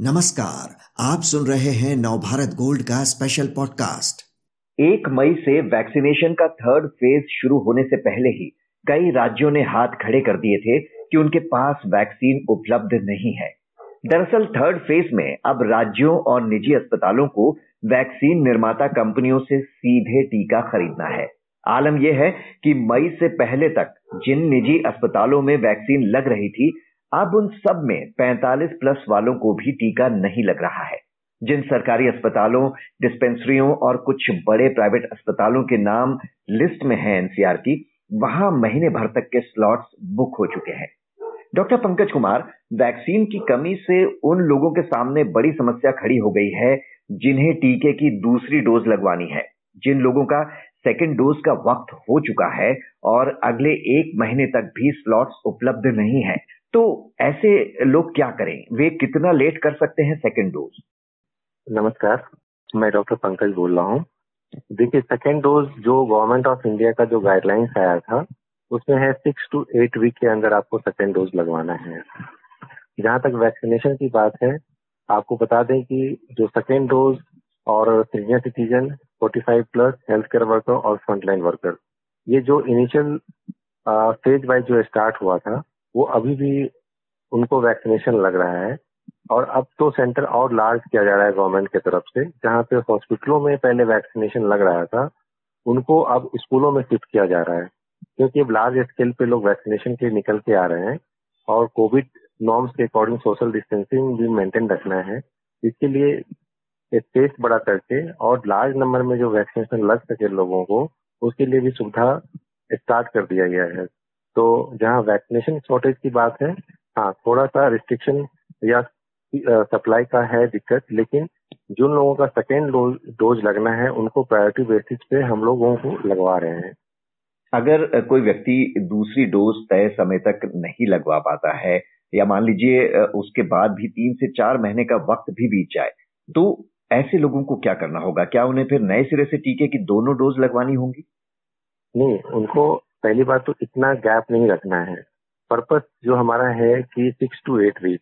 नमस्कार, आप सुन रहे हैं नवभारत गोल्ड का स्पेशल पॉडकास्ट एक मई से वैक्सीनेशन का थर्ड फ़ेज़ शुरू होने से पहले ही कई राज्यों ने हाथ खड़े कर दिए थे कि उनके पास वैक्सीन उपलब्ध नहीं है। दरअसल थर्ड फ़ेज़ में अब राज्यों और निजी अस्पतालों को वैक्सीन निर्माता कंपनियों से सीधे टीका खरीदना है। आलम यह है कि मई से पहले तक जिन निजी अस्पतालों में वैक्सीन लग रही थी अब उन सब में 45 प्लस वालों को भी टीका नहीं लग रहा है। जिन सरकारी अस्पतालों, डिस्पेंसरियों और कुछ बड़े प्राइवेट अस्पतालों के नाम लिस्ट में है एनसीआर की वहाँ महीने भर तक के स्लॉट्स बुक हो चुके हैं। डॉक्टर पंकज कुमार, वैक्सीन की कमी से उन लोगों के सामने बड़ी समस्या खड़ी हो गई है, जिन्हें टीके की दूसरी डोज लगवानी है। जिन लोगों का सेकेंड डोज का वक्त हो चुका है और अगले एक महीने तक भी स्लॉट्स उपलब्ध नहीं है तो ऐसे लोग क्या करें? वे कितना लेट कर सकते हैं सेकेंड डोज नमस्कार, मैं डॉक्टर पंकज बोल रहा हूँ। देखिए सेकेंड डोज जो गवर्नमेंट ऑफ़ इंडिया का जो गाइडलाइंस आया था, उसमें है सिक्स टू एट वीक के अंदर आपको सेकेंड डोज लगवाना है। जहाँ तक वैक्सीनेशन की बात है, आपको बता दें कि जो सेकेंड डोज और senior citizen 45 plus health care worker और फ्रंटलाइन वर्कर ये जो इनिशियल फ़ेज़ वाइज जो स्टार्ट हुआ था वो अभी भी उनको वैक्सीनेशन लग रहा है और अब तो सेंटर और लार्ज किया जा रहा है गवर्नमेंट की तरफ़ से, जहाँ पे हॉस्पिटलों में पहले वैक्सीनेशन लग रहा था, उनको अब स्कूलों में शिफ्ट किया जा रहा है। क्योंकि अब लार्ज स्केल पे लोग वैक्सीनेशन के निकल के आ रहे हैं और कोविड नॉर्म्स के अकॉर्डिंग सोशल डिस्टेंसिंग भी मेंटेन रखना है। इसके लिए स्पेस बड़ा करके और लार्ज नंबर में जो वैक्सीनेशन लग सके लोगों को, उसके लिए भी सुविधा स्टार्ट कर दिया गया है। तो जहाँ वैक्सीनेशन शॉर्टेज की बात है हाँ थोड़ा सा रिस्ट्रिक्शन या सप्लाई का है दिक्कत लेकिन जिन लोगों का सेकेंड डोज लगना है उनको प्रायोरिटी बेसिस पे हम लोगों को लगवा रहे हैं। अगर कोई व्यक्ति दूसरी डोज तय समय तक नहीं लगवा पाता है या मान लीजिए उसके बाद भी तीन से चार महीने का वक्त भी बीत जाए तो ऐसे लोगों को क्या करना होगा? क्या उन्हें फिर नए सिरे से टीके की दोनों डोज लगवानी होंगी? नहीं उनको पहली बात तो इतना गैप नहीं रखना है। पर्पस जो हमारा है कि सिक्स टू एट वीक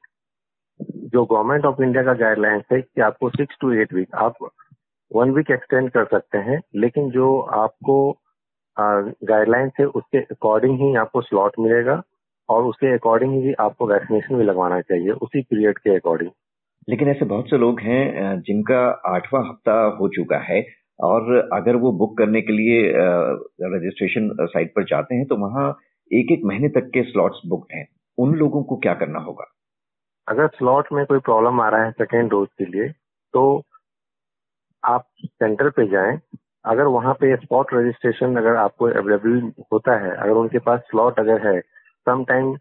जो गवर्नमेंट ऑफ़ इंडिया का गाइडलाइंस है कि आपको सिक्स टू एट वीक आप वन वीक एक्सटेंड कर सकते हैं, लेकिन जो आपको गाइडलाइंस है उसके अकॉर्डिंग ही आपको स्लॉट मिलेगा और उसके अकॉर्डिंग ही आपको वैक्सीनेशन भी लगवाना चाहिए, उसी पीरियड के अकॉर्डिंग लेकिन ऐसे बहुत से लोग हैं, जिनका आठवां हफ़्ता हो चुका है और अगर वो बुक करने के लिए रजिस्ट्रेशन साइट पर जाते हैं तो वहाँ एक एक महीने तक के स्लॉट्स बुकड हैं। उन लोगों को क्या करना होगा? अगर स्लॉट में कोई प्रॉब्लम आ रहा है सेकेंड डोज के लिए तो आप सेंटर पे जाएँ। अगर वहाँ पे स्पॉट रजिस्ट्रेशन अगर आपको अवेलेबल होता है, अगर उनके पास स्लॉट अगर है सम टाइम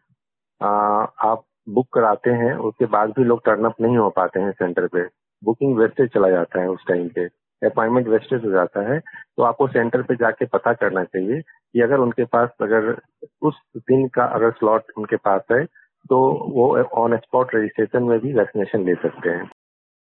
आप बुक कराते हैं, उसके बाद भी लोग टर्न अप नहीं हो पाते हैं सेंटर पे। बुकिंग वेस्टेज चला जाता है उस टाइम पे। अपॉइंटमेंट वेस्टेज हो जाता है तो आपको सेंटर पे जाके पता करना चाहिए कि अगर उनके पास अगर उस दिन का अगर स्लॉट उनके पास है तो वो ऑन स्पॉट रजिस्ट्रेशन में भी वैक्सीनेशन ले सकते हैं।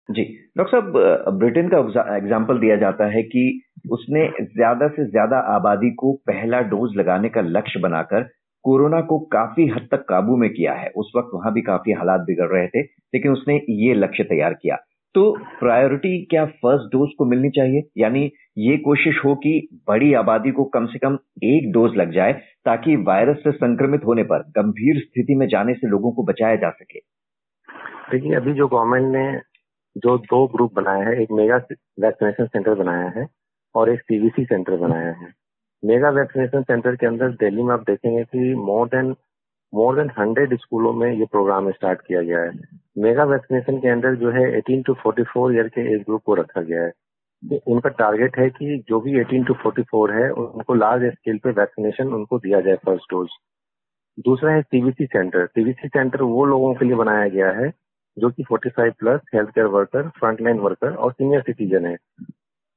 जी। डॉक्टर साहब ब्रिटेन का एग्ज़ाम्पल दिया जाता है कि उसने ज़्यादा से ज़्यादा आबादी को पहला डोज लगाने का लक्ष्य बनाकर कोरोना को काफ़ी हद तक काबू में किया है। उस वक्त वहाँ भी काफ़ी हालात बिगड़ रहे थे, लेकिन उसने ये लक्ष्य तैयार किया। तो प्रायोरिटी क्या फ़र्स्ट डोज को मिलनी चाहिए? यानी ये कोशिश हो कि बड़ी आबादी को कम से कम एक डोज लग जाए ताकि वायरस से संक्रमित होने पर, गंभीर स्थिति में जाने से लोगों को बचाया जा सके। देखिए, अभी जो गवर्नमेंट ने जो दो ग्रुप बनाया है, एक मेगा वैक्सीनेशन सेंटर बनाया है और एक सीवीसी सेंटर बनाया है। मेगा वैक्सीनेशन सेंटर के अंदर दिल्ली में आप देखेंगे कि more than more than hundred स्कूलों में ये प्रोग्राम स्टार्ट किया गया है। मेगा वैक्सीनेशन के अंदर जो है 18 टू 44 ईयर के एज ग्रुप को रखा गया है। तो उनका टारगेट है कि जो भी 18 टू 44 है, उनको लार्ज स्केल पे वैक्सीनेशन उनको दिया जाए फ़र्स्ट डोज दूसरा है सीवीसी सेंटर सीवीसी सेंटर वो लोगों के लिए बनाया गया है, जो कि 45 plus health care worker frontline worker और सीनियर सिटीजन है।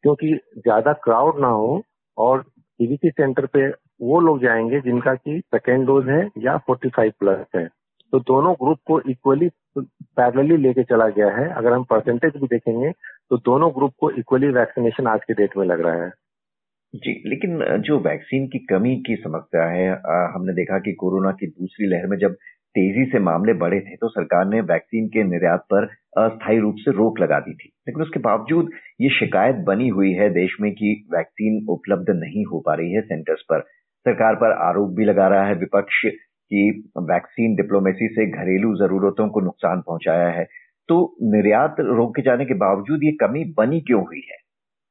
क्योंकि ज़्यादा क्राउड ना हो और सीवीसी सेंटर पे वो लोग जाएँगे जिनका की सेकेंड डोज है या 45 प्लस है। तो दोनों ग्रुप को इक्वली पैरेलली लेके चला गया है। अगर हम परसेंटेज भी देखेंगे तो दोनों ग्रुप को इक्वली वैक्सीनेशन आज के डेट में लग रहा है। जी, लेकिन जो वैक्सीन की कमी की समस्या है हमने देखा कि कोरोना की दूसरी लहर में जब तेज़ी से मामले बढ़े थे तो सरकार ने वैक्सीन के निर्यात पर अस्थायी रूप से रोक लगा दी थी। लेकिन उसके बावजूद ये शिकायत बनी हुई है देश में कि वैक्सीन उपलब्ध नहीं हो पा रही है सेंटर्स पर। सरकार पर आरोप भी लगा रहा है, विपक्ष कि वैक्सीन डिप्लोमेसी से घरेलू जरूरतों को नुकसान पहुँचाया है। तो निर्यात रोके जाने के बावजूद ये कमी बनी क्यों हुई है?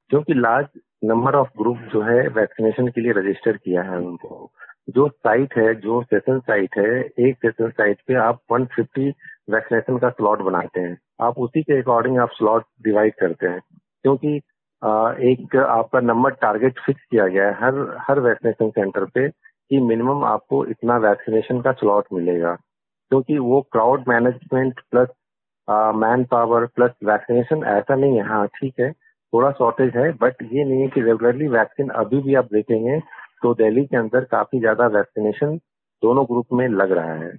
क्योंकि लार्ज नंबर ऑफ़ ग्रुप जो है वैक्सीनेशन के लिए रजिस्टर किया है उनको। जो साइट है, जो सेशन साइट है, एक सेशन साइट पे आप 150 वैक्सीनेशन का स्लॉट बनाते हैं। आप उसी के अकॉर्डिंग आप स्लॉट डिवाइड करते हैं। क्योंकि एक आपका नंबर टारगेट फिक्स किया गया है हर हर वैक्सीनेशन सेंटर पे। कि मिनिमम आपको इतना वैक्सीनेशन का स्लॉट मिलेगा। क्योंकि वो crowd management plus man power plus vaccination ऐसा नहीं है। हाँ ठीक है, थोड़ा शॉर्टेज है बट ये नहीं है कि रेगुलरली वैक्सीन अभी भी आप देखेंगे तो दिल्ली के अंदर काफ़ी ज़्यादा वैक्सीनेशन दोनों ग्रुप में लग रहा है।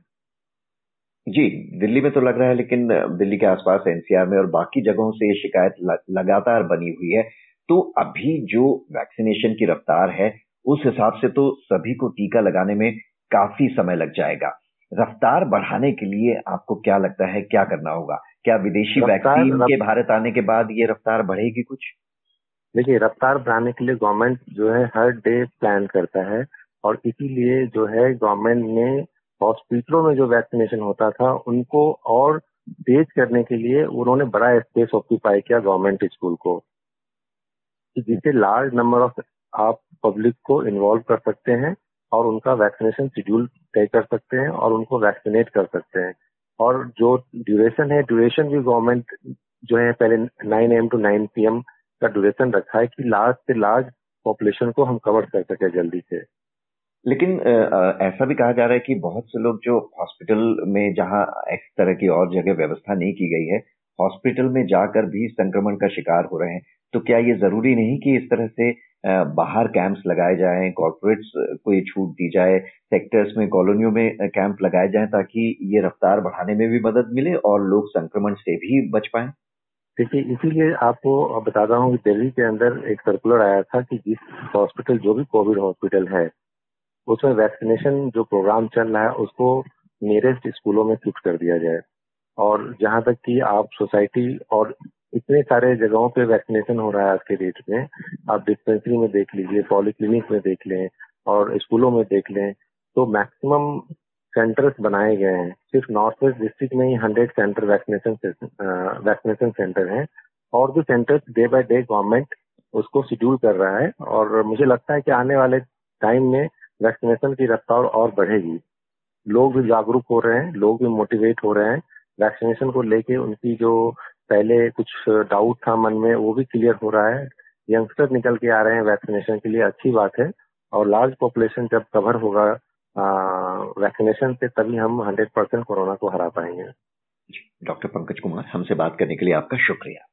जी, दिल्ली में तो लग रहा है, लेकिन दिल्ली के आसपास एनसीआर में और बाकी जगहों से ये शिकायत लगातार बनी हुई है। तो अभी जो वैक्सीनेशन की रफ्तार है उस हिसाब से तो सभी को टीका लगाने में काफ़ी समय लग जाएगा। रफ्तार बढ़ाने के लिए आपको क्या लगता है क्या करना होगा? क्या विदेशी वैक्सीन के भारत आने के बाद ये रफ्तार बढ़ेगी कुछ? देखिए रफ्तार बढ़ाने के लिए गवर्नमेंट जो है हर डे प्लान करता है और इसीलिए जो है गवर्नमेंट ने हॉस्पिटलों में जो वैक्सीनेशन होता था उनको और तेज करने के लिए उन्होंने बड़ा स्पेस ऑक्यूपाई किया गवर्नमेंट स्कूल को। जिससे लार्ज नंबर ऑफ़ आप पब्लिक को इन्वॉल्व कर सकते हैं और उनका वैक्सीनेशन शेड्यूल तय कर सकते हैं और उनको वैक्सीनेट कर सकते हैं। और जो ड्यूरेशन है ड्यूरेशन भी गवर्नमेंट जो है, पहले nine AM to nine P M का ड्यूरेशन रखा है कि लार्ज से लार्ज पॉपुलेशन को हम कवर कर सके जल्दी से। लेकिन ऐसा भी कहा जा रहा है कि बहुत से लोग जो हॉस्पिटल में जहाँ इस तरह की और जगह व्यवस्था नहीं की गई है हॉस्पिटल में जाकर भी संक्रमण का शिकार हो रहे हैं। तो क्या ये ज़रूरी नहीं कि इस तरह से बाहर कैंप्स लगाए जाएँ, कॉर्पोरेट्स को ये छूट दी जाए, सेक्टर्स में, कॉलोनियों में कैंप लगाए जाएँ ताकि ये रफ्तार बढ़ाने में भी मदद मिले और लोग संक्रमण से भी बच पाए। देखिए, इसीलिए आपको बताता हूँ कि दिल्ली के अंदर एक सर्कुलर आया था कि जिस हॉस्पिटल जो भी कोविड हॉस्पिटल है, उसमें वैक्सीनेशन जो प्रोग्राम चल रहा है, उसको नियरेस्ट स्कूलों में शिफ्ट कर दिया जाए। और जहाँ तक कि आप सोसाइटी और इतने सारे जगहों पे वैक्सीनेशन हो रहा है आज के डेट में। आप डिस्पेंसरी में देख लीजिए पॉलीक्लिनिक में देख लें और स्कूलों में देख लें तो मैक्सिमम सेंटर्स बनाए गए हैं। सिर्फ़ नॉर्थ वेस्ट डिस्ट्रिक्ट में ही hundred centre vaccination vaccination centre हैं और भी centres day by day government उसको शेड्यूल कर रहा है और मुझे लगता है कि आने वाले टाइम में वैक्सीनेशन की रफ्तार और बढ़ेगी। लोग भी जागरूक हो रहे हैं, लोग भी मोटिवेट हो रहे हैं। वैक्सीनेशन को लेके उनकी जो पहले कुछ डाउट था मन में, वो भी क्लियर हो रहा है। यंगस्टर निकल के आ रहे हैं वैक्सीनेशन के लिए, अच्छी बात है। और लार्ज पॉपुलेशन जब कवर होगा वैक्सीनेशन से तभी हम 100 परसेंट कोरोना को हरा पाएँगे। डॉक्टर पंकज कुमार, हमसे बात करने के लिए आपका शुक्रिया।